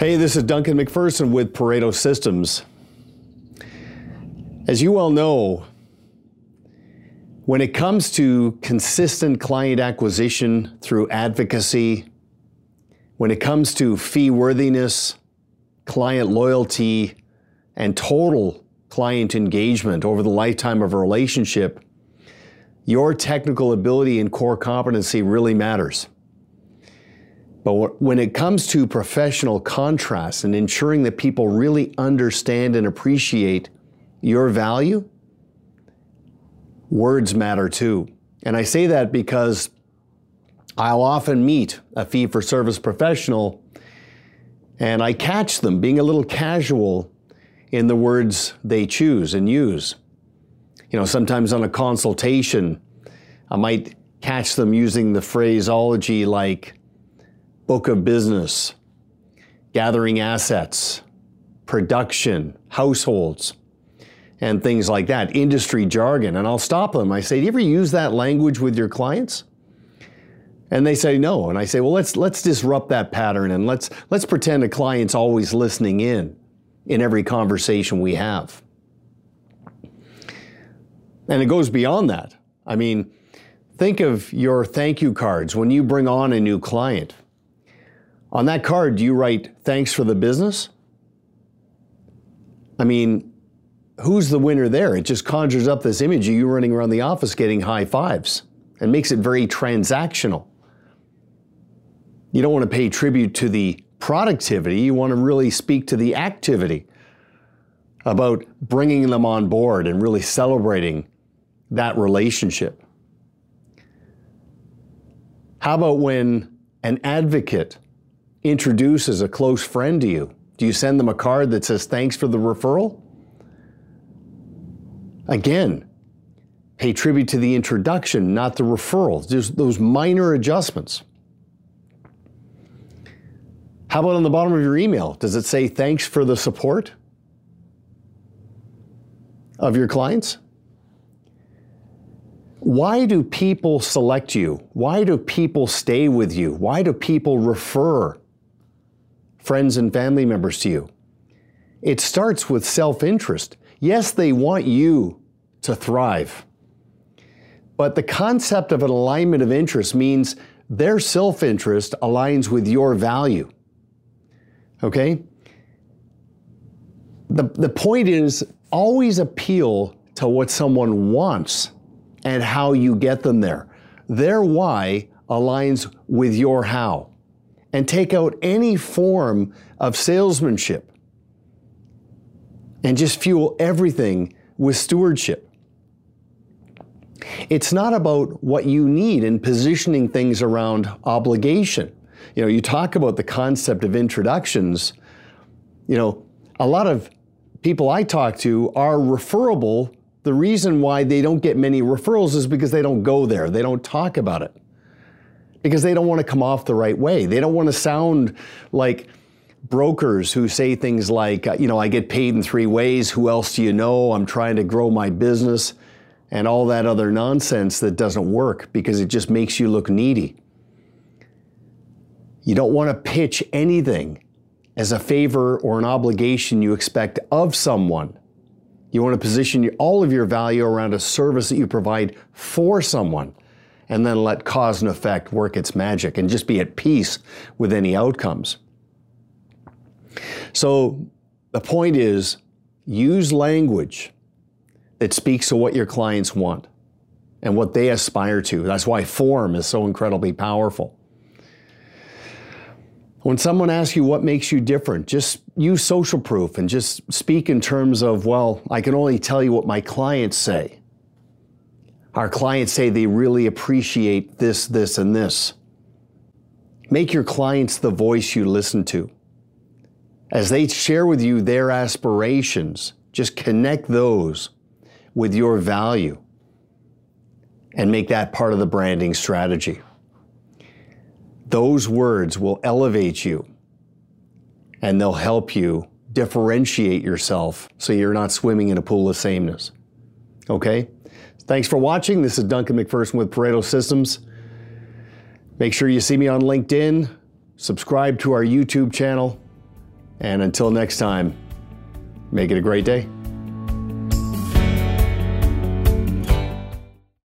Hey, this is Duncan MacPherson with Pareto Systems. As you well know, when it comes to consistent client acquisition through advocacy, when it comes to fee worthiness, client loyalty, and total client engagement over the lifetime of a relationship, your technical ability and core competency really matters. But when it comes to professional contrast and ensuring that people really understand and appreciate your value, words matter too. And I say that because I'll often meet a fee for service professional and I catch them being a little casual in the words they choose and use. You know, sometimes on a consultation, I might catch them using the phraseology like book of business, gathering assets, production, households and things like that, industry jargon. And I'll stop them. I say, Do you ever use that language with your clients? And they say no. And I say, well, let's let's disrupt that pattern and let's let's pretend a client's always listening in in every conversation we have. And it goes beyond that. I mean, think of your thank you cards when you bring on a new client. On that card, do you write thanks for the business? I mean, who's the winner there? It just conjures up this image of you running around the office getting high fives and makes it very transactional. You don't want to pay tribute to the productivity, you want to really speak to the activity about bringing them on board and really celebrating that relationship. How about when an advocate introduces a close friend to you? Do you send them a card that says thanks for the referral? Again, pay tribute to the introduction, not the referral. There's those minor adjustments. How about on the bottom of your email? Does it say thanks for the support of your clients? Why do people select you? Why do people stay with you? Why do people refer friends and family members to you? It starts with self interest. Yes, they want you to thrive. But the concept of an alignment of interest means their self interest aligns with your value. Okay? The, the point is always appeal to what someone wants and how you get them there. Their why aligns with your how. And take out any form of salesmanship and just fuel everything with stewardship. It's not about what you need and positioning things around obligation. You know, you talk about the concept of introductions. You know, a lot of people I talk to are referable. The reason why they don't get many referrals is because they don't go there, they don't talk about it. Because they don't want to come off the right way. They don't want to sound like brokers who say things like, you know, I get paid in three ways. Who else do you know? I'm trying to grow my business and all that other nonsense that doesn't work because it just makes you look needy. You don't want to pitch anything as a favor or an obligation you expect of someone. You want to position all of your value around a service that you provide for someone and then let cause and effect work its magic and just be at peace with any outcomes. So the point is use language that speaks to what your clients want and what they aspire to. That's why form is so incredibly powerful. When someone asks you what makes you different, just use social proof and just speak in terms of, well, I can only tell you what my clients say. Our clients say they really appreciate this, this, and this. Make your clients the voice you listen to. As they share with you their aspirations, just connect those with your value and make that part of the branding strategy. Those words will elevate you and they'll help you differentiate yourself so you're not swimming in a pool of sameness. Okay? Thanks for watching. This is Duncan MacPherson with Pareto Systems. Make sure you see me on LinkedIn, subscribe to our YouTube channel, And until next time, make it a great day.